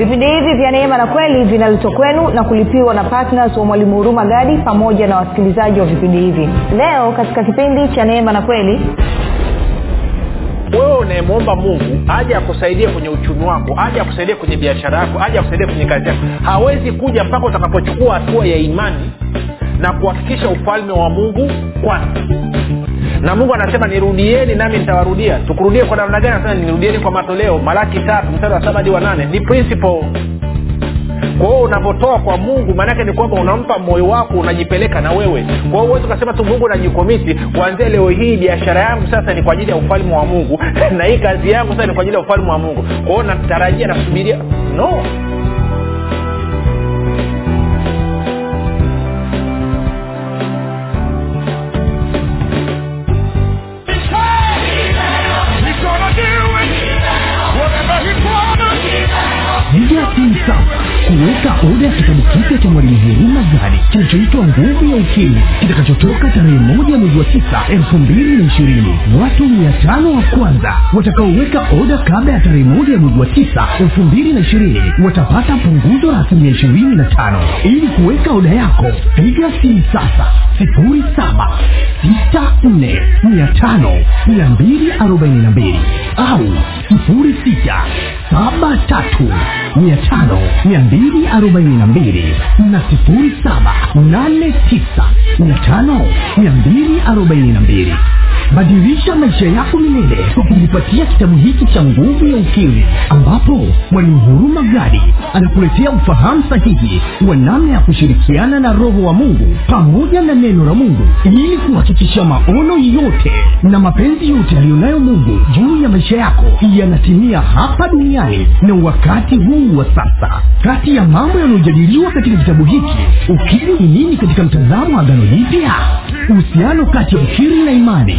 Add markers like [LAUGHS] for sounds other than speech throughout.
vipindi hivi vya neema na kweli vinaletwa kwenu na kulipiwa na ptns wa mwalimu huruma gadi pamoja na wasikilizaji wa vipindi hivi. Leo katika kipindi cha neema na kweli wewe unayemwomba mungu aje akusaidie kwenye uchumi wako aje akusaidie kwenye biashara yako aje akusaidie kwenye kazi yako hawezi kuja mpaka utakapochukua hatua ya imani na kuhakikisha ufalme wa mungu kwanza na mungu anasema nirudieni nami nitawarudia. Tukurudie kwa namna gani? Anasema nirudieni kwa matoleo. Malaki tatu mstari wa saba hadi wa nane. Ni principle. Kwa hiyo unavyotoa kwa mungu maanaake ni kwamba unampa moyo wako unajipeleka na wewe. Kwa hiyo huwezi ukasema tu mungu najikomiti. Kuanzia leo hii biashara yangu sasa ni kwa ajili ya ufalme wa mungu. [LAUGHS] Na hii kazi yangu sasa ni kwa ajili ya ufalme wa mungu. Kwa hiyo natarajia nasubiria. No Fiesta. Oda ya kitabu kipya cha mwalimu Huruma Gadi kinachoitwa Nguvu ya Ukimwi kitakachotoka tarehe moja mwezi wa tisa elfu mbili na ishirini. Watu mia tano wa kwanza watakaoweka oda kabla ya tarehe moja mwezi wa tisa elfu mbili na ishirini watapata punguzo la asilimia ishirini na tano. Ili kuweka oda yako, piga simu sasa sifuri saba sita nne mia tano mia mbili arobaini na mbili au sifuri sita saba tatu mia tano mia mbili arobaini na mbili na sifuri saba nane tisa mia tano mia mbili arobaini na mbili badilisha maisha yako milele kwa kujipatia kitabu hiki cha nguvu ya ukimwi ambapo mwalimu huruma gadi anakuletea ufahamu sahihi wa namna ya kushirikiana na roho wa mungu pamoja na neno la mungu ili kuhakikisha maono yote na mapenzi yote aliyonayo mungu juu ya maisha yako yanatimia hapa duniani na wakati huu wa sasa. Kati ya mambo yanayojadiliwa katika kitabu hiki ukimwi ni nini katika mtazamo wa agano jipya uhusiano kati ya ukiri na imani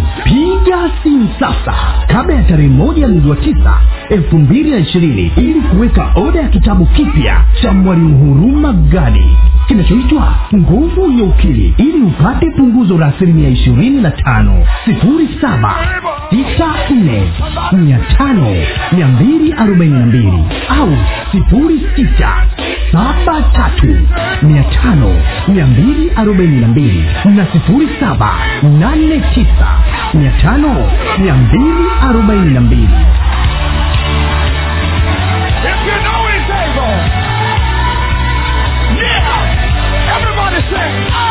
piga simu sasa. Kabla ya tarehe moja mwezi wa tisa elfu mbili na ishirini ili kuweka oda ya kitabu kipya cha mwalimu huruma gadi kinachoitwa nguvu ya ukili ili upate punguzo la asilimia ishirini na tano. Sifuri saba sita nne mia tano mia mbili arobaini na mbili au sifuri sita saba tatu mia tano mia mbili arobaini na mbili na sifuri saba nane tisa mia tano mia mbili arobaini na mbili. Say, oh.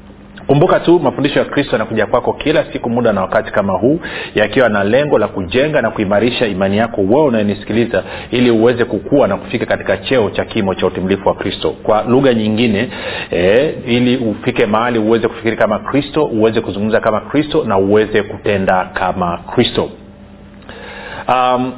kumbuka tu mafundisho ya kristo yanakuja kwako kila siku muda na wakati kama huu yakiwa na lengo la kujenga na kuimarisha imani yako wewe unayenisikiliza ili uweze kukua na kufika katika cheo cha kimo cha utimilifu wa kristo. Kwa lugha nyingine eh, ili ufike mahali uweze kufikiri kama kristo uweze kuzungumza kama kristo na uweze kutenda kama kristo. Um,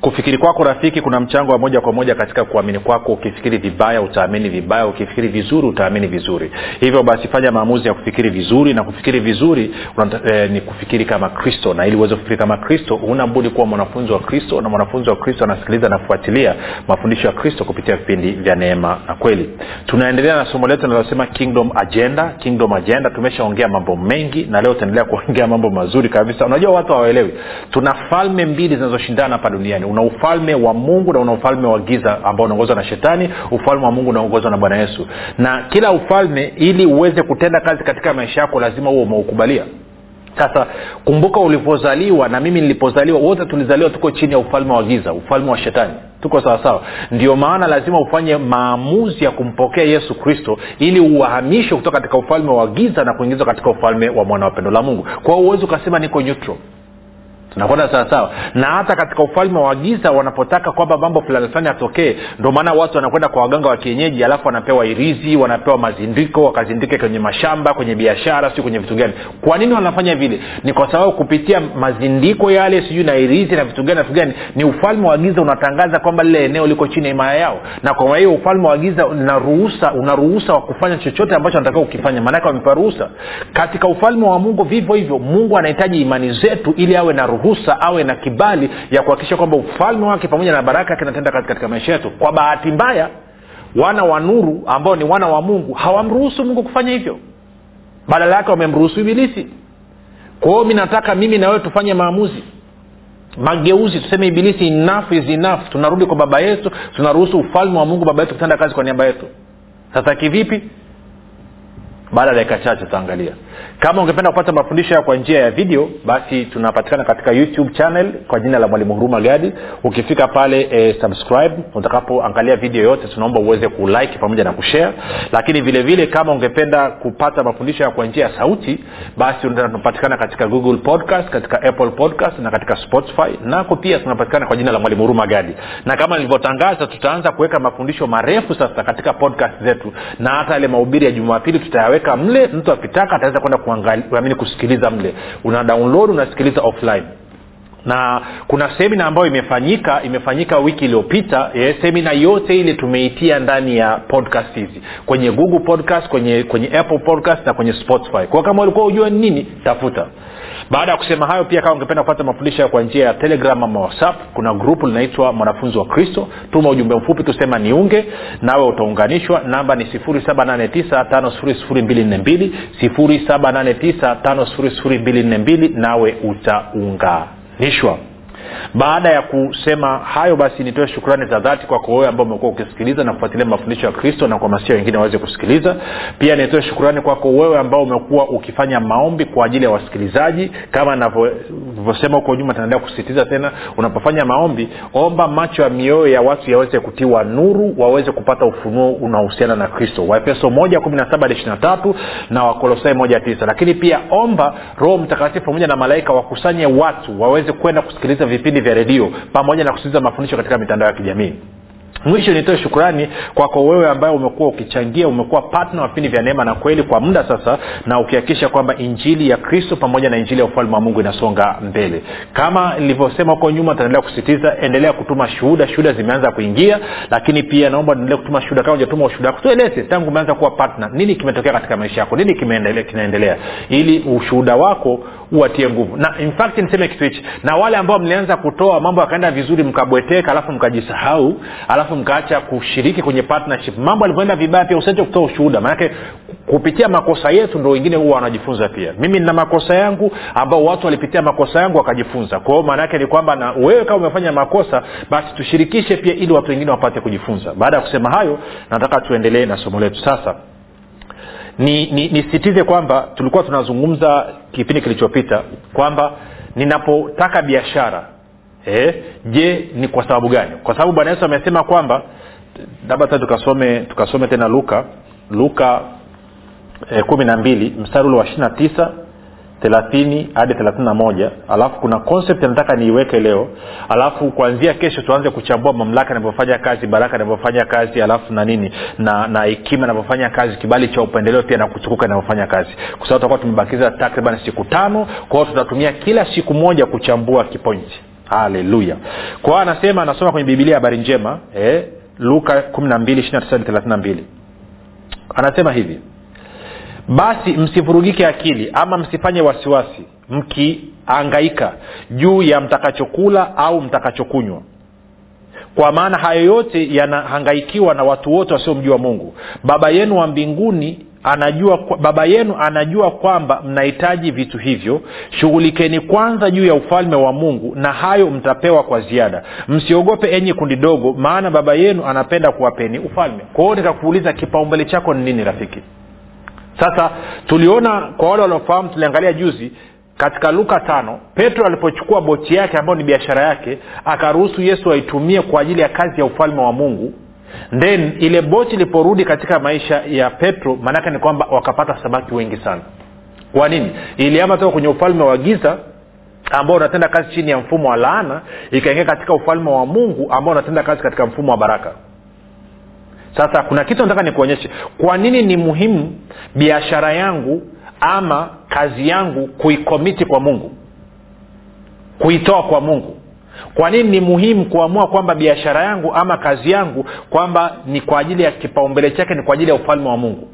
kufikiri kwako rafiki kuna mchango wa moja kwa moja katika kuamini kwako. Ukifikiri vibaya utaamini vibaya. Ukifikiri vizuri utaamini vizuri. Hivyo basi fanya maamuzi ya kufikiri vizuri na kufikiri vizuri unata, eh, ni kufikiri kama kristo. Na ili uweze kufikiri kama kristo unabudi kuwa mwanafunzi wa kristo na mwanafunzi wa kristo anasikiliza nafuatilia mafundisho ya kristo kupitia vipindi vya neema na kweli. Tunaendelea na somo letu linalosema kingdom agenda kingdom agenda. Tumeshaongea mambo mengi na leo tutaendelea kuongea mambo mazuri kabisa. Unajua watu hawaelewi. Tuna falme mbili zinazoshindana hapa duniani una ufalme wa mungu na una ufalme wa giza ambao unaongozwa na shetani ufalme wa mungu unaongozwa na bwana yesu. Na kila ufalme ili uweze kutenda kazi katika maisha yako lazima huo umeukubalia. Sasa kumbuka ulivyozaliwa na mimi nilipozaliwa wote tulizaliwa tuko chini ya ufalme wa giza ufalme wa shetani. Tuko sawasawa ndio maana lazima ufanye maamuzi ya kumpokea yesu kristo ili uhamishwe kutoka katika ufalme wa giza na kuingizwa katika ufalme wa mwana wa pendo la mungu. Kwa hiyo huwezi ukasema niko neutral tunakwenda sawasawa na hata katika ufalme wa giza wanapotaka kwamba mambo fulani fulani atokee ndio maana watu wanakwenda kwa waganga wa kienyeji alafu wanapewa irizi wanapewa mazindiko wakazindike kwenye mashamba kwenye biashara siu kwenye vitu gani. Kwa nini wanafanya vile? Ni kwa sababu kupitia mazindiko yale sijui na irizi na vitu gani na vitu gani ni ufalme wa giza unatangaza kwamba lile eneo liko chini ya himaya yao. Na kwa hiyo ufalme wa giza unaruhusa unaruhusa wa kufanya chochote ambacho anatakiwa kukifanya. Maanake wamepewa ruhusa. Katika ufalme wa mungu vivyo hivyo mungu anahitaji imani zetu ili awe na ruhusa awe na kibali ya kuhakikisha kwamba ufalme wake pamoja na baraka yake inatenda kazi katika maisha yetu. Kwa bahati mbaya wana wa nuru ambao ni wana wa mungu hawamruhusu mungu kufanya hivyo. Badala yake wamemruhusu ibilisi. Kwa mi nataka mimi na wewe tufanye maamuzi. Mageuzi tuseme ibilisi enough is enough. Tunarudi kwa baba yetu tunaruhusu ufalme wa mungu baba yetu kutenda kazi kwa niaba yetu. Sasa kivipi baada ya dakika chache tutaangalia. Kama ungependa kupata mafundisho ya kwa njia ya video basi tunapatikana katika youtube channel kwa jina la mwalimu huruma gadi. Ukifika pale e, subscribe utakapoangalia video yote tunaomba uweze kulike pamoja na kushare. Lakini vile vile kama ungependa kupata mafundisho ya kwa njia ya sauti basi tunapatikana katika google podcast katika apple podcast na katika spotify. Nako pia tunapatikana kwa jina la mwalimu huruma gadi. Na kama nilivyotangaza tutaanza kuweka mafundisho marefu sasa katika podcast zetu. Na hata yale mahubiri ya jumapili tutayaweka mle mtu akitaka ataweza kwenda kuangalia kusikiliza mle. Una download unasikiliza offline. Na kuna semina ambayo imefanyika imefanyika wiki iliyopita e, semina yote ile tumeitia ndani ya podcast hizi. Kwenye google podcast kwenye kwenye apple podcast na kwenye spotify. Kwao kama ulikuwa ujua nini tafuta baada ya kusema hayo pia kama ungependa kupata mafundisho kwa njia ya telegram ama whatsapp kuna grupu linaitwa mwanafunzi wa kristo. Tuma ujumbe mfupi tusema niunge nawe utaunganishwa. Namba ni 7895242 7895242 nawe utaunganishwa baada ya kusema hayo basi nitoe shukrani za dhati kwako wewe ambao umekuwa ukisikiliza na kufuatilia mafundisho ya kristo na kuhamasisha wengine waweze kusikiliza. Pia nitoe shukrani kwako wewe ambao umekuwa ukifanya maombi kwa ajili ya wasikilizaji. Kama navyosema huko nyuma tunaendelea kusisitiza tena unapofanya maombi omba macho ya mioyo ya watu yaweze kutiwa nuru waweze kupata ufunuo unaohusiana na kristo. Waefeso na wakolosai lakini pia omba roho mtakatifu pamoja na malaika wakusanye watu waweze kwenda kusikiliza vipindi vya redio pamoja na kusikiliza mafundisho katika mitandao ya kijamii mwisho nitoe shukrani kwako wewe ambaye umekuwa ukichangia umekuwa patna vipindi vya neema na kweli kwa muda sasa na ukihakikisha kwamba injili ya kristo pamoja na injili ya ufalme wa mungu inasonga mbele. Kama nilivyosema huko nyuma taendelea kusisitiza endelea kutuma shuhuda. Shuhuda zimeanza kuingia lakini pia naomba tuendelee kutuma shuhuda. Kama ujatuma ushuhuda wako tueleze tangu umeanza kuwa patna nini kimetokea katika maisha yako? Nini kinaendelea? Ili ushuhuda wako uwatie nguvu. Na in fact niseme kitu hichi. Na wale ambao mlianza kutoa mambo yakaenda vizuri mkabweteka alafu mkajisahau alafu mkaacha kushiriki kwenye partnership. Mambo alivyoenda vibaya pia usiache kutoa ushuhuda. Maanake kupitia makosa yetu ndo wengine huwa wanajifunza pia. Mimi nina makosa yangu ambao watu walipitia makosa yangu wakajifunza. Kwao maanaake ni kwamba na wewe kama umefanya makosa basi tushirikishe pia ili watu wengine wapate kujifunza. Baada ya kusema hayo nataka tuendelee na somo letu. Sasa nisitize ni, ni kwamba tulikuwa tunazungumza kipindi kilichopita kwamba ninapotaka biashara eh, je ni kwa sababu gani? Kwa sababu bwana yesu amesema kwamba labda sasa tukasome tukasome tena luka luka eh, kumi na mbili mstari ule wa ishiri na tisa thelathini hadi thelathini na moja. Alafu kuna concept nataka niiweke leo. Alafu kuanzia kesho tuanze kuchambua mamlaka inavyofanya kazi baraka inavyofanya kazi alafu na nini? Na na hekima inavyofanya kazi kibali cha upendeleo pia na kuchukuka inavyofanya kazi. Kwa sababu tutakuwa tumebakiza takriban siku tano kwao tutatumia kila siku moja kuchambua kipointi haleluya kwa hiyo anasema anasoma kwenye bibilia habari njema eh, luka 12 anasema hivi basi msivurugike akili ama msifanye wasiwasi mkiangaika juu ya mtakachokula au mtakachokunywa. Kwa maana hayo yote yanahangaikiwa na watu wote wasiomjua mungu. Baba yenu wa mbinguni anajua baba yenu anajua kwamba mnahitaji vitu hivyo shughulikeni kwanza juu ya ufalme wa mungu na hayo mtapewa kwa ziada. Msiogope enyi kundi dogo maana baba yenu anapenda kuwapeni ufalme. Kwa nikakuuliza kipaumbele chako ni nini rafiki? Sasa tuliona kwa wale waliofahamu tuliangalia juzi katika luka tano petro alipochukua boti yake ambayo ni biashara yake akaruhusu yesu aitumie kwa ajili ya kazi ya ufalme wa mungu then ile boti iliporudi katika maisha ya petro maanake ni kwamba wakapata samaki wengi sana. Kwa nini? Iliama toka kwenye ufalme wa giza ambao unatenda kazi chini ya mfumo wa laana ikaingia katika ufalme wa mungu ambao unatenda kazi katika mfumo wa baraka. Sasa kuna kitu nataka nikuonyeshe. Kwa nini ni muhimu biashara yangu ama kazi yangu kuikomiti kwa mungu? Kuitoa kwa mungu kwa nini ni muhimu kuamua kwamba biashara yangu ama kazi yangu kwamba ni kwa ajili ya kipaumbele chake ni kwa ajili ya ufalme wa mungu?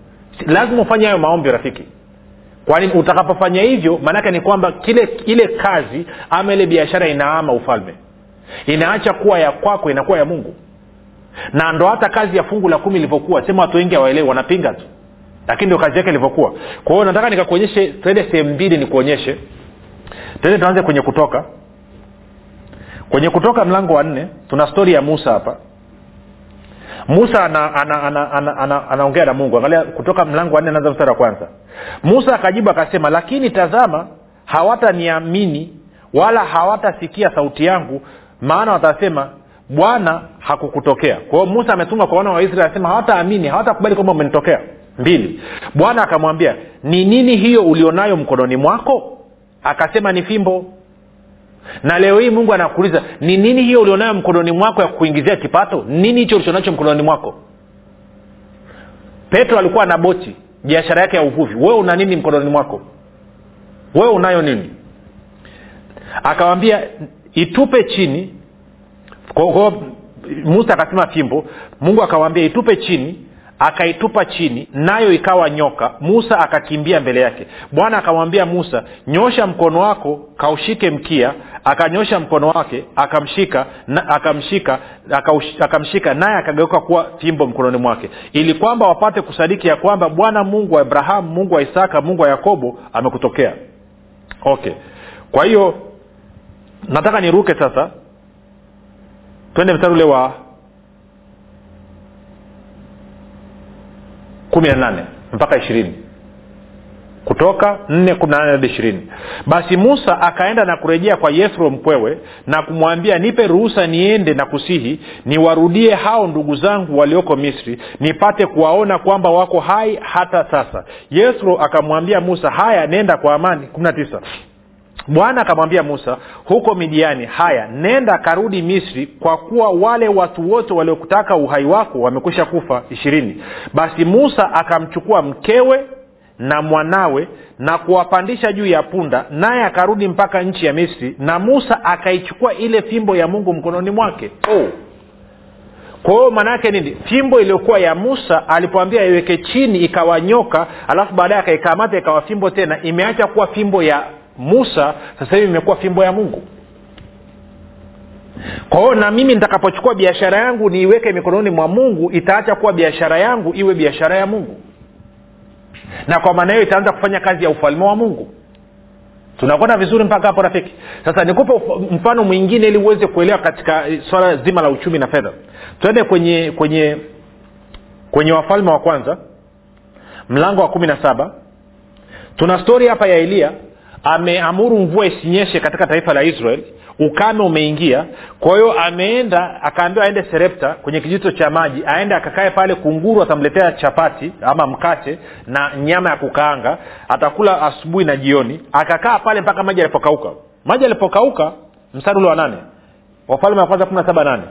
Lazima ufanye hayo maombi rafiki. Kwani utakapofanya hivyo maanake ni kwamba kile ile kazi ama ile biashara inaama ufalme. Inaacha kuwa ya kwako inakuwa ya mungu. Na ndo hata kazi ya fungu la kumi ilivyokuwa sema watu wengi hawaelewi wanapinga tu. Lakini ndio kazi yake ilivyokuwa. Kwa hiyo nataka nikakuonyeshe tuende sehemu mbili nikuonyeshe. Tuende tuanze kwenye kutoka kwenye kutoka mlango wa nne tuna stori ya musa hapa. Musa anaongea ana, ana, ana, ana, ana, ana na mungu. Angalia kutoka mlango wa nne anaanza mstari wa kwanza. Musa akajibu akasema lakini tazama hawataniamini wala hawatasikia sauti yangu maana watasema bwana hakukutokea. Kwa hiyo musa ametuma kwa wana wa israeli anasema hawataamini hawatakubali kwamba umenitokea. Mbili bwana akamwambia ni nini hiyo ulionayo mkononi mwako? Akasema ni fimbo na leo hii mungu anakuuliza ni nini hiyo ulionayo mkononi mwako ya kuingizia kipato? Nini hicho ulichonacho mkononi mwako? Petro alikuwa na boti biashara yake ya uvuvi. Wewe una nini mkononi mwako? Wewe unayo nini? Akawambia itupe chini. Kwa, musa akasema fimbo. Mungu akawambia itupe chini. Akaitupa chini nayo ikawa nyoka. Musa akakimbia mbele yake. Bwana akamwambia musa nyosha mkono wako kaushike mkia akanyosha mkono wake akamshika na, akamshika akamshika naye akageuka kuwa fimbo mkononi mwake. Ili kwamba wapate kusadiki ya kwamba bwana mungu wa abrahamu mungu wa isaka mungu wa yakobo amekutokea. Okay. Kwa hiyo nataka niruke sasa. Twende mstari ule wa kumi na nane mpaka ishirini kutoka hadi basi musa akaenda na kurejea kwa yethro mkwewe na kumwambia nipe ruhusa niende na kusihi niwarudie hao ndugu zangu walioko misri nipate kuwaona kwamba wako hai hata sasa. Yethro akamwambia musa haya nenda kwa amani. kumi na tisa. Bwana akamwambia musa huko midiani haya nenda karudi misri kwa kuwa wale watu wote waliokutaka uhai wako wamekwisha kufa ishirini. Basi musa akamchukua mkewe na mwanawe na kuwapandisha juu ya punda naye akarudi mpaka nchi ya misri na musa akaichukua ile fimbo ya mungu mkononi mwake. Oh. Kwa hiyo maanaake nini? Fimbo iliyokuwa ya musa alipoambia iweke chini ikawanyoka alafu baadaye akaikamata ikawa fimbo tena imeacha kuwa fimbo ya musa sasa hivi imekuwa fimbo ya mungu. Kwa hiyo na mimi nitakapochukua biashara yangu niiweke mikononi mwa mungu itaacha kuwa biashara yangu iwe biashara ya mungu na kwa maana hiyo itaanza kufanya kazi ya ufalme wa mungu. Tunakwenda vizuri mpaka hapo rafiki? Sasa nikupe mfano mwingine ili uweze kuelewa katika swala zima la uchumi na fedha. Twende kwenye kwenye kwenye wafalme wa kwanza mlango wa kumi na saba. Tuna stori hapa ya eliya ameamuru mvua isinyeshe katika taifa la israel ukame umeingia. Kwa hiyo ameenda akaambiwa aende serepta kwenye kijito cha maji aende akakae pale kunguru atamletea chapati ama mkate na nyama ya kukaanga. Atakula asubuhi na jioni. Akakaa pale mpaka maji alipokauka maji alipokauka mstari ule wa nane. Wafalme wa kwanza kumi na saba nane.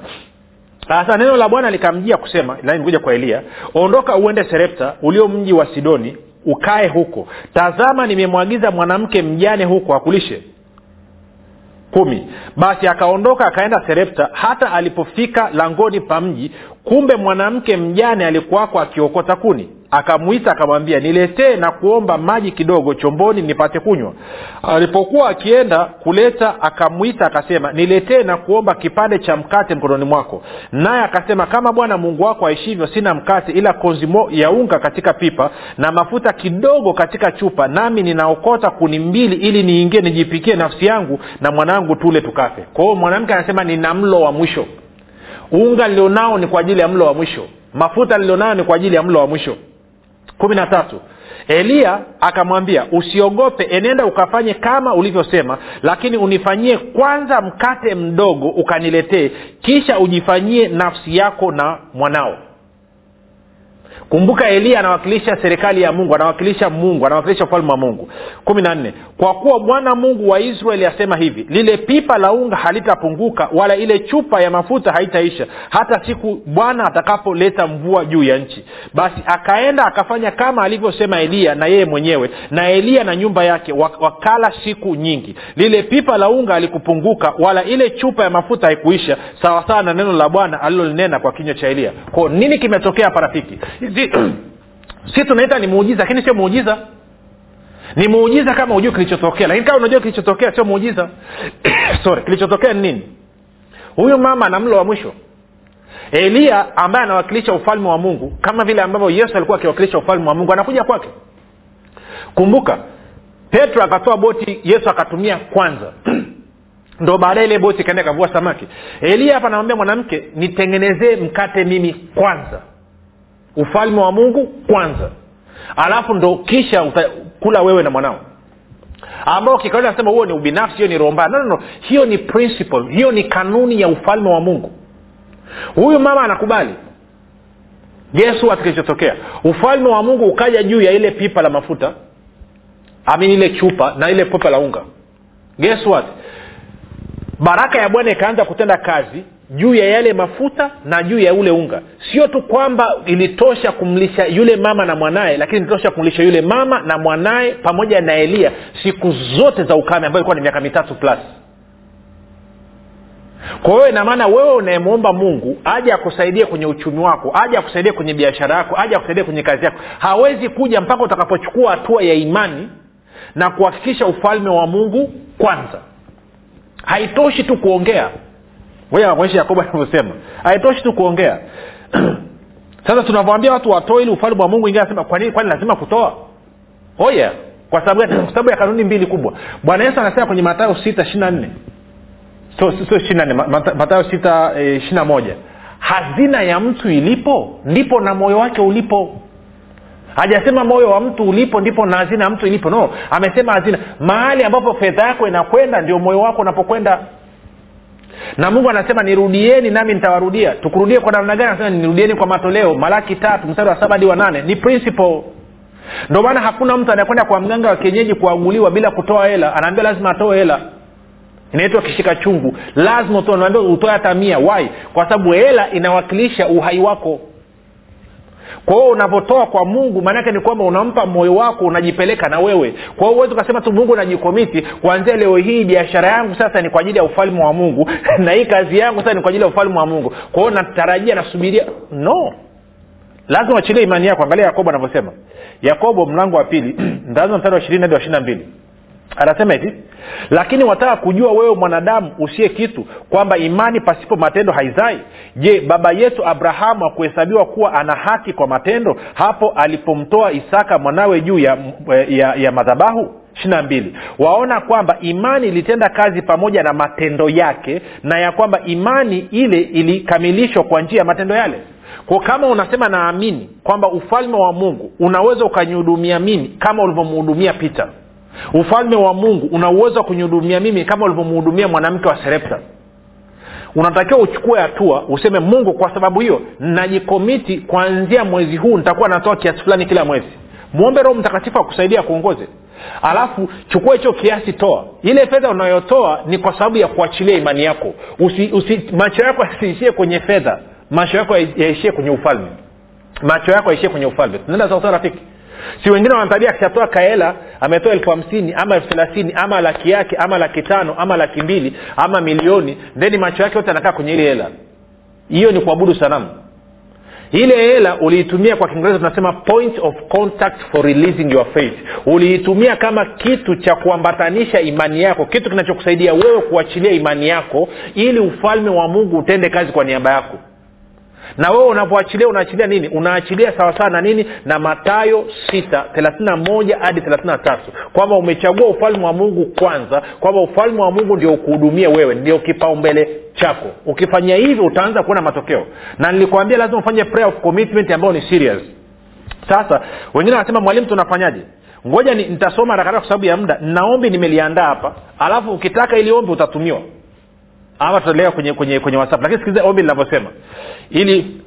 Sasa neno la bwana likamjia kusema kuja kwa eliya ondoka uende serepta ulio mji wa sidoni ukae huko. Tazama nimemwagiza mwanamke mjane huko akulishe kumi. Basi akaondoka akaenda serepta hata alipofika langoni pa mji kumbe mwanamke mjane alikuwako akiokota kuni akamwita akamwambia niletee na kuomba maji kidogo chomboni nipate kunywa. Alipokuwa akienda kuleta akamwita akasema niletee na kuomba kipande cha mkate mkononi mwako. Naye akasema kama bwana mungu wako aishivyo sina mkate ila konzi ya unga katika pipa na mafuta kidogo katika chupa nami ninaokota kuni mbili ili niingie nijipikie nafsi yangu na mwanangu tule tukafe. Kwa mwanamke anasema nina mlo wa mwisho. Unga nilionao ni kwa ajili ya mlo wa mwisho. Mafuta nilionao ni kwa ajili ya mlo wa mwisho kumi na tatu. Eliya akamwambia usiogope enenda ukafanye kama ulivyosema lakini unifanyie kwanza mkate mdogo ukaniletee kisha ujifanyie nafsi yako na mwanao kumbuka eliya anawakilisha serikali ya mungu anawakilisha mungu anawakilisha ufalme wa mungu. Kumi na nne kwa kuwa bwana mungu wa israeli asema hivi lile pipa la unga halitapunguka wala ile chupa ya mafuta haitaisha hata siku bwana atakapoleta mvua juu ya nchi. Basi akaenda akafanya kama alivyosema eliya na yeye mwenyewe na eliya na nyumba yake wakala siku nyingi. Lile pipa la unga alikupunguka wala ile chupa ya mafuta haikuisha sawasawa na neno la bwana alilolinena kwa kinywa cha eliya ko nini kimetokea hapa si tunaita ni muujiza lakini sio muujiza. Ni muujiza kama ujue kilichotokea. Lakini kama unajua kilichotokea sio muujiza. [COUGHS] Sorry kilichotokea ni nini? Huyu mama na mlo wa mwisho. Eliya ambaye anawakilisha ufalme wa mungu kama vile ambavyo yesu alikuwa akiwakilisha ufalme wa mungu anakuja kwake. Kumbuka petro akatoa boti yesu akatumia kwanza. [COUGHS] Ndo baadaye ile boti ikaenda ikavua samaki. Eliya hapa anamwambia mwanamke nitengenezee mkate mimi kwanza ufalme wa mungu kwanza. Alafu ndo kisha utakula wewe na mwanao. Ambao kikawaida nasema huo ni ubinafsi hiyo ni roho mbaya. No, no, no. hiyo ni principle. Hiyo ni kanuni ya ufalme wa mungu. Huyu mama anakubali. Yesu kilichotokea ufalme wa mungu ukaja juu ya ile pipa la mafuta. Amin ile chupa na ile pipa la unga. Guess what? Baraka ya bwana ikaanza kutenda kazi juu ya yale mafuta na juu ya ule unga. Sio tu kwamba ilitosha kumlisha yule mama na mwanaye lakini ilitosha kumlisha yule mama na mwanaye pamoja na eliya siku zote za ukame ambayo ilikuwa ni miaka mitatu plus. Kwa hiyo inamaana wewe unayemwomba mungu aje akusaidie kwenye uchumi wako aje akusaidie kwenye biashara yako aje akusaidie kwenye kazi yako hawezi kuja mpaka utakapochukua hatua ya imani na kuhakikisha ufalme wa mungu kwanza. Haitoshi tu kuongea moja yakobo alivyosema haitoshi tu kuongea. [CLEARS THROAT] Sasa tunavyoambia watu watoe ili ufalme wa mungu ingia kwa nini kwani lazima kutoa? Oh kwa sababu kwa sababu ya kanuni mbili kubwa. Bwana yesu anasema kwenye matayo sita ishiri na nne. Sio so, ishiri na nne. Matayo sita e, na moja. Hazina ya mtu ilipo ndipo na moyo wake ulipo. Hajasema moyo wa mtu ulipo ndipo na hazina ya mtu ilipo. No amesema hazina. Mahali ambapo fedha yako inakwenda ndio moyo wako unapokwenda na mungu anasema nirudieni nami nitawarudia. Tukurudie kwa namna gani? Anasema nirudieni kwa matoleo. Malaki tatu mstari wa saba hadi wa nane. Ni principle. Ndio maana hakuna mtu anayekwenda kwa mganga wa kienyeji kuaguliwa bila kutoa hela. Anaambia lazima atoe hela. Inaitwa kishika chungu. Lazima utoe utoe hata mia. Wai kwa sababu hela inawakilisha uhai wako kwa hiyo unavyotoa kwa mungu maanake ni kwamba unampa moyo wako unajipeleka na wewe. Kwa hiyo uwezi ukasema tu mungu najikomiti. Kuanzia leo hii biashara yangu sasa ni kwa ajili ya ufalme wa mungu. [LAUGHS] Na hii kazi yangu sasa ni kwa ajili ya ufalme wa mungu. Kwa hiyo natarajia nasubiria. No. Lazima uachilie imani yako. Angalia yakobo anavyosema. Yakobo mlango wa pili [CLEARS THROAT] ntaanza mstari wa ishirini hadi wa ishiri na mbili anasema hivi lakini wataka kujua wewe mwanadamu usiye kitu kwamba imani pasipo matendo haizai? Je baba yetu abrahamu akuhesabiwa kuwa ana haki kwa matendo hapo alipomtoa isaka mwanawe juu ya, ya, ya madhabahu? Ishirina mbili waona kwamba imani ilitenda kazi pamoja na matendo yake na ya kwamba imani ile ilikamilishwa kwa njia ya matendo yale. Kwa kama unasema naamini kwamba ufalme wa mungu unaweza ukanihudumia mimi kama ulivyomhudumia peter ufalme wa mungu una uwezo wa kunihudumia mimi kama ulivyomhudumia mwanamke wa serepta. Unatakiwa uchukue hatua useme mungu kwa sababu hiyo najikomiti kuanzia mwezi huu nitakuwa natoa kiasi fulani kila mwezi. Mwombe roho mtakatifu akusaidia kuongoze alafu chukua hicho kiasi toa. Ile fedha unayotoa ni kwa sababu ya kuachilia imani yako. Usi, usi, macho yako yasiishie kwenye fedha. Macho yako yaishie kwenye ufalme. Macho yako yaishie kwenye ufalme. Tunaenda sawasawa rafiki si wengine wanatabia akishatoa kaela ametoa elfu hamsini ama elfu thelathini ama laki yake ama laki tano ama laki mbili ama milioni theni macho yake yote anakaa kwenye ile hela. Hiyo ni kuabudu sanamu. Ile hela uliitumia kwa kiingereza tunasema point of contact for releasing your faith. Uliitumia kama kitu cha kuambatanisha imani yako kitu kinachokusaidia wewe kuachilia imani yako ili ufalme wa mungu utende kazi kwa niaba yako na wewe unapoachilia unaachilia nini? Unaachilia sawasawa na nini? Na matayo sita thelathini moja hadi thelathini na tatu. Kwamba umechagua ufalme wa mungu kwanza kwamba ufalme wa mungu ndio ukuhudumie wewe ndio kipaumbele chako. Ukifanyia hivyo utaanza kuona matokeo. Na nilikwambia lazima ufanye prayer of commitment ambayo ni serious. Sasa wengine wanasema mwalimu tunafanyaje? Ngoja ni, nitasoma rakaraka kwa sababu ya muda. Naombi nimeliandaa hapa. Alafu ukitaka ili ombi utatumiwa ama tutaendelea kwenye kwenye kwenye whatsapp. Lakini sikiliza ombi linavyosema. Ili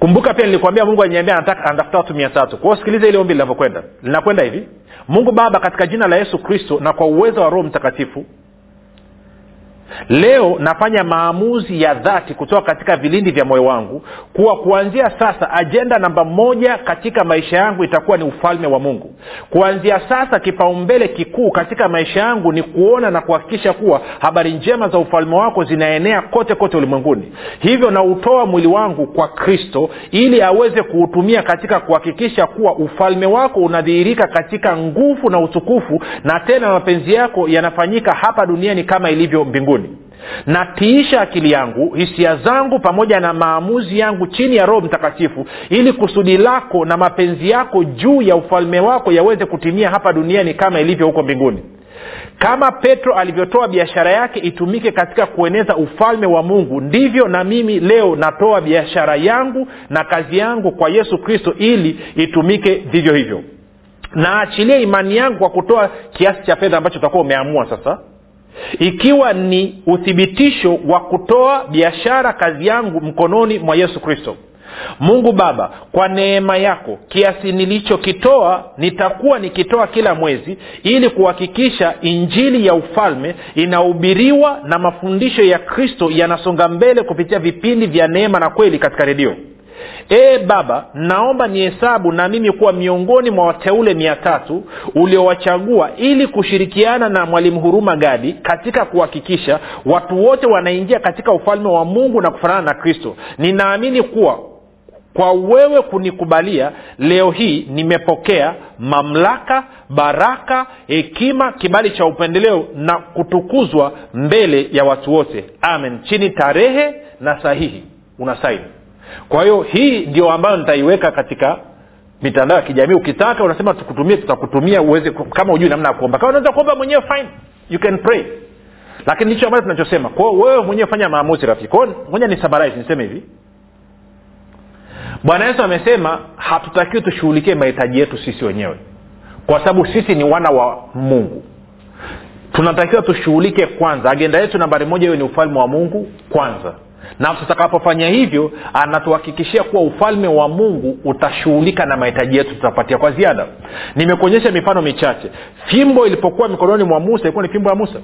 kumbuka pia nilikwambia mungu aniambia anatafuta watu mia tatu. Kwao sikiliza ili ombi linavyokwenda. Linakwenda hivi. Mungu baba katika jina la yesu kristo na kwa uwezo wa roho mtakatifu leo nafanya maamuzi ya dhati kutoka katika vilindi vya moyo wangu kuwa kuanzia sasa ajenda namba moja katika maisha yangu itakuwa ni ufalme wa mungu. Kuanzia sasa kipaumbele kikuu katika maisha yangu ni kuona na kuhakikisha kuwa habari njema za ufalme wako zinaenea kote kote ulimwenguni. Hivyo nautoa mwili wangu kwa kristo ili aweze kuutumia katika kuhakikisha kuwa ufalme wako unadhihirika katika nguvu na utukufu na tena mapenzi yako yanafanyika hapa duniani kama ilivyo mbinguni natiisha akili yangu hisia zangu pamoja na maamuzi yangu chini ya roho mtakatifu ili kusudi lako na mapenzi yako juu ya ufalme wako yaweze kutimia hapa duniani kama ilivyo huko mbinguni. Kama petro alivyotoa biashara yake itumike katika kueneza ufalme wa mungu ndivyo na mimi leo natoa biashara yangu na kazi yangu kwa yesu kristo ili itumike vivyo hivyo. Naachilia imani yangu kwa kutoa kiasi cha fedha ambacho utakuwa umeamua sasa ikiwa ni uthibitisho wa kutoa biashara kazi yangu mkononi mwa yesu kristo. Mungu baba kwa neema yako kiasi nilichokitoa nitakuwa nikitoa kila mwezi ili kuhakikisha injili ya ufalme inahubiriwa na mafundisho ya kristo yanasonga mbele kupitia vipindi vya neema na kweli katika redio ee baba naomba nihesabu na mimi kuwa miongoni mwa wateule mia tatu uliowachagua ili kushirikiana na mwalimu huruma gadi katika kuhakikisha watu wote wanaingia katika ufalme wa mungu na kufanana na kristo. Ninaamini kuwa kwa wewe kunikubalia leo hii nimepokea mamlaka baraka hekima kibali cha upendeleo na kutukuzwa mbele ya watu wote. Amen. Chini tarehe na sahihi. Unasaini kwa hiyo hii ndio ambayo nitaiweka katika mitandao ya kijamii. Ukitaka unasema tukutumie tutakutumia uweze kama ujui namna ya kuomba. Kama unaweza kuomba mwenyewe fine. You can pray. Lakini ndicho ambacho tunachosema. Kwao wewe mwenyewe fanya maamuzi rafiki. Moja ni summarize niseme hivi. Bwana yesu amesema hatutakiwi tushughulikie mahitaji yetu sisi wenyewe. Kwa sababu sisi ni wana wa mungu. Tunatakiwa tushughulike kwanza. Agenda yetu nambari moja hiyo ni ufalme wa mungu kwanza na tutakapofanya hivyo anatuhakikishia kuwa ufalme wa mungu utashughulika na mahitaji yetu tutapatia kwa ziada. Nimekuonyesha mifano michache. Fimbo ilipokuwa mikononi mwa musa ilikuwa ni fimbo ya musa.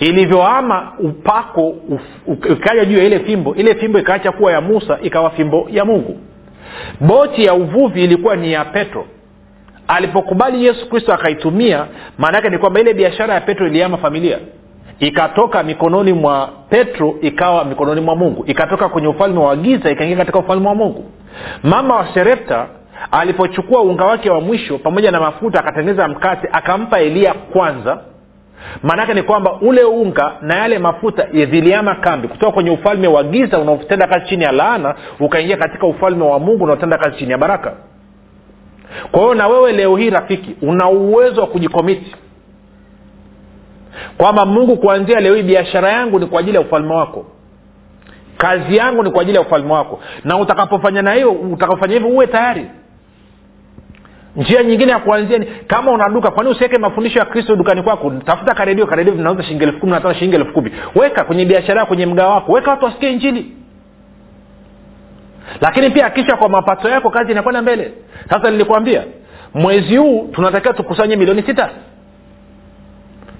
Ilivyoama upako ikaja juu ya ile fimbo. Ile fimbo ikaacha kuwa ya musa ikawa fimbo ya mungu. Boti ya uvuvi ilikuwa ni ya petro. Alipokubali yesu kristo akaitumia maana yake ni kwamba ile biashara ya petro iliama familia ikatoka mikononi mwa petro ikawa mikononi mwa mungu. Ikatoka kwenye ufalme wa giza ikaingia katika ufalme wa mungu. Mama wa serepta alipochukua unga wake wa mwisho pamoja na mafuta akatengeneza mkate akampa eliya kwanza. Maanaake ni kwamba ule unga na yale mafuta viliama kambi. Kutoka kwenye ufalme wa giza unaotenda kazi chini ya laana ukaingia katika ufalme wa mungu unaotenda kazi chini ya baraka. Kwa hiyo na wewe leo hii rafiki una uwezo wa kujikomiti kwamba mungu kuanzia leo hii biashara yangu ni kwa ajili ya ufalme wako. Kazi yangu ni kwa ajili ya ufalme wako. Na utakapofanya na hiyo utakapofanya hivyo uwe tayari. Njia nyingine ya kuanzia ni kama una kwani usiweke mafundisho ya kristo dukani kwako? Tafuta karedio karedio vinauza shilingi elfu kumi na tano shilingi elfu kumi. Weka kwenye biashara kwenye mgao wako. Weka watu wasikie injili. Lakini pia akisha kwa mapato yako kazi inakwenda mbele. Sasa nilikwambia mwezi huu tunatakiwa tukusanye milioni sita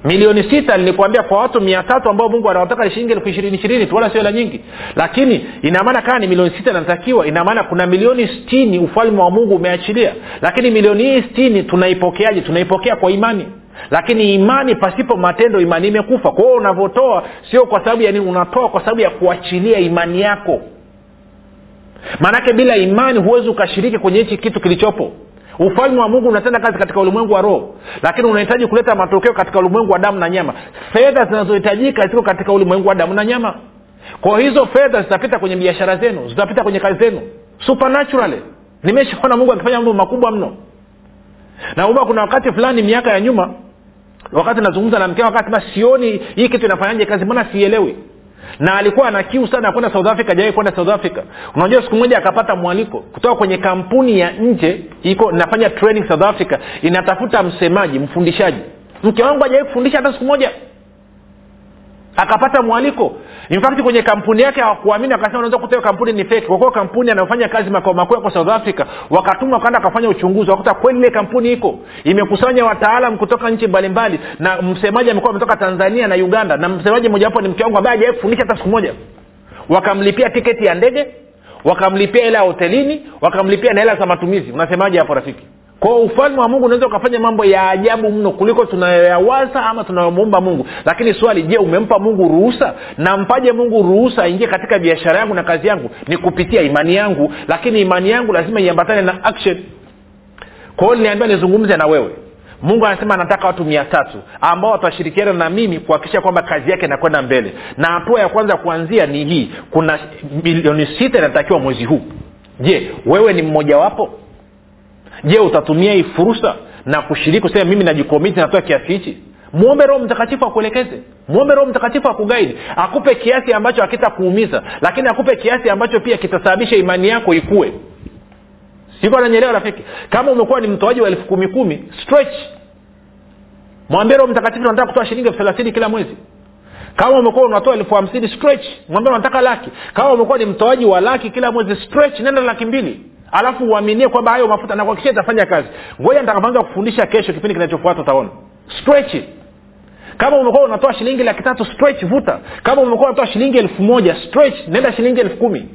milioni sita nilikuambia kwa watu mia tatu ambao mungu anawataka shilingi elfu ishirini ishirini tu wala sio hela nyingi. Lakini inamaana kama ni milioni sita inatakiwa inamaana kuna milioni stini ufalme wa mungu umeachilia. Lakini milioni hii stini tunaipokeaje? Tunaipokea kwa imani. Lakini imani pasipo matendo imani imekufa. Kwa hiyo unavyotoa sio kwa sababu ya nini unatoa kwa sababu ya kuachilia imani yako. Maanake bila imani huwezi ukashiriki kwenye hichi kitu kilichopo ufalme wa mungu unatenda kazi katika ulimwengu wa roho lakini unahitaji kuleta matokeo katika ulimwengu wa damu na nyama. Fedha zinazohitajika ziko katika ulimwengu wa damu na nyama. Kwa hizo fedha zitapita kwenye biashara zenu zitapita kwenye kazi zenu. Supernaturally. Nimeshaona mungu akifanya mambo makubwa mno. Nakumbuka kuna wakati fulani miaka ya nyuma wakati nazungumza na mke wakati sioni hii kitu inafanyaje kazi mbona sielewi na alikuwa ana kiu sana kwenda south africa jawai kwenda south africa. Unajua siku moja akapata mwaliko kutoka kwenye kampuni ya nje iko inafanya training south africa inatafuta msemaji mfundishaji. Mke wangu ajawai kufundisha hata siku moja. Akapata mwaliko in kwenye kampuni yake hawakuamini wakasema unaweza kuta kampuni ni feki kwa kampuni anayofanya kazi makao makuu yako south africa wakatuma wakaenda wakafanya uchunguzi wakuta kweli ile kampuni iko. Imekusanya wataalam kutoka nchi mbalimbali na msemaji amekuwa ametoka tanzania na uganda na msemaji mojawapo ni mke wangu ambaye ajawai kufundisha hata siku moja. Wakamlipia tiketi ya ndege wakamlipia hela ya hotelini wakamlipia na hela za matumizi. Unasemaje hapo rafiki kwao ufalme wa mungu unaweza ukafanya mambo ya ajabu mno kuliko tunayoyawaza ama tunayomuumba mungu. Lakini swali je umempa mungu ruhusa? Nampaje mungu ruhusa aingie katika biashara yangu na kazi yangu? Ni kupitia imani yangu. Lakini imani yangu lazima iambatane na action. Kwao niliambia nizungumze na wewe. Mungu anasema anataka watu mia tatu ambao watashirikiana na mimi kuhakikisha kwamba kazi yake inakwenda mbele. Na hatua ya kwanza kuanzia ni hii. Kuna milioni sita inatakiwa mwezi huu. Je wewe ni mmojawapo je utatumia hii fursa na kushiriki kusema mimi najikomiti natoa kiasi hichi. Mwombe roho mtakatifu akuelekeze. Mwombe roho mtakatifu akugaidi akupe kiasi ambacho hakitakuumiza lakini akupe kiasi ambacho pia kitasababisha imani yako ikue. Siko ananyelewa rafiki? Kama umekuwa ni mtoaji wa elfu kumi kumi stretch. Mwambie roho mtakatifu nataka kutoa shilingi elfu thelathini kila mwezi. Kama umekuwa unatoa elfu hamsini stretch. Mwambie nataka laki. Kama umekuwa ni mtoaji wa laki kila mwezi stretch. Nenda laki mbili alafu uaminie kwamba hayo mafuta nakuhakikisha itafanya kazi. Ngoja nitakapoanza kufundisha kesho kipindi kinachofuata utaona. Stretch kama umekuwa unatoa shilingi laki tatu stretch vuta. Kama umekuwa unatoa shilingi elfu moja stretch nenda shilingi elfu kumi.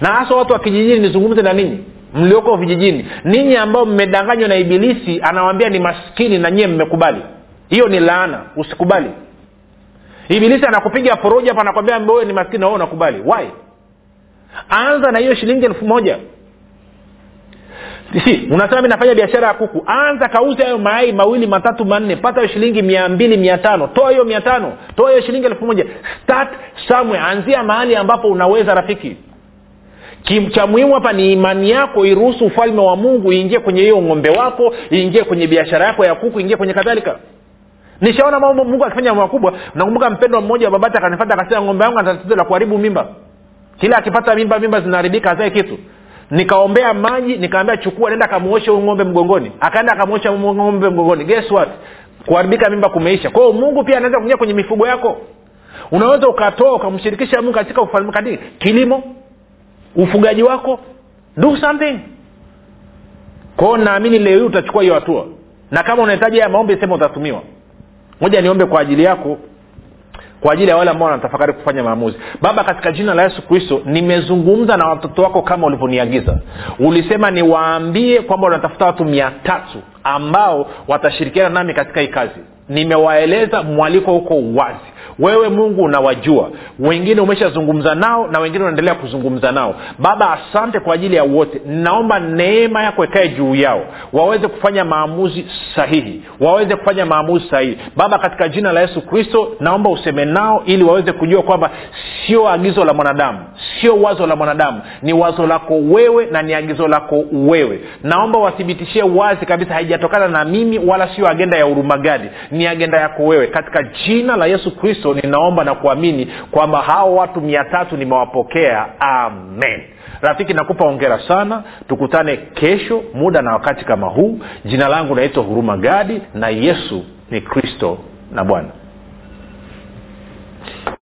Na hasa watu wa kijijini nizungumze na ninyi. Mlioko vijijini. Ninyi ambao mmedanganywa na ibilisi anawambia ni maskini na nyie mmekubali. Hiyo ni laana. Usikubali. Ibilisi anakupiga foroja hapa anakwambia wewe ni maskini na unakubali. Why? Anza na hiyo shilingi elfu moja si unasema nafanya biashara ya kuku. Anza kauze hayo mayai mawili matatu manne pata hiyo shilingi mia mbili mia tano. Toa hiyo mia tano. Toa hiyo shilingi elfu moja. Start somewhere. Anzia mahali ambapo unaweza rafiki. Cha muhimu hapa ni imani yako iruhusu ufalme wa mungu iingie kwenye hiyo ng'ombe wako iingie kwenye biashara yako ya kuku iingie kwenye kadhalika. Nishaona mambo mungu akifanya makubwa. Nakumbuka mpendwa mmoja wa babati akanifata akasema ng'ombe wangu ana tatizo la kuharibu mimba. Kila akipata mimba mimba zinaharibika azae kitu nikaombea maji nikaambia chukua nenda kamuoshe huyu ng'ombe mgongoni. Akaenda akamuosha ng'ombe mgongoni. Guess what? Kuharibika mimba kumeisha. Kwa hiyo mungu pia anaweza kuingia kwenye mifugo yako. Unaweza ukatoa ukamshirikisha mungu katika ufalme katika kilimo ufugaji wako. Do something. Kwao naamini leo hii utachukua hiyo hatua. Na kama unahitaji haya maombi sema utatumiwa. Moja niombe kwa ajili yako kwa ajili ya wale ambao wanatafakari kufanya maamuzi. Baba katika jina la yesu kristo nimezungumza na watoto wako kama ulivyoniagiza. Ulisema niwaambie kwamba unatafuta watu mia tatu ambao watashirikiana nami katika hii kazi nimewaeleza mwaliko huko wazi. Wewe mungu unawajua. Wengine umeshazungumza nao na wengine unaendelea kuzungumza nao. Baba asante kwa ajili ya wote. Naomba neema yako ikae juu yao. Waweze kufanya maamuzi sahihi. Waweze kufanya maamuzi sahihi. Baba katika jina la yesu kristo naomba useme nao ili waweze kujua kwamba sio agizo la mwanadamu. Sio wazo la mwanadamu. Ni wazo lako wewe na ni agizo lako wewe. Naomba wathibitishie wazi kabisa haijatokana na mimi wala sio agenda ya urumagadi ni agenda yako wewe. Katika jina la yesu kristo ninaomba na kuamini kwamba hao watu mia tatu nimewapokea. Amen. Rafiki nakupa ongera sana. Tukutane kesho muda na wakati kama huu. Jina langu naitwa huruma gadi na yesu ni kristo na bwana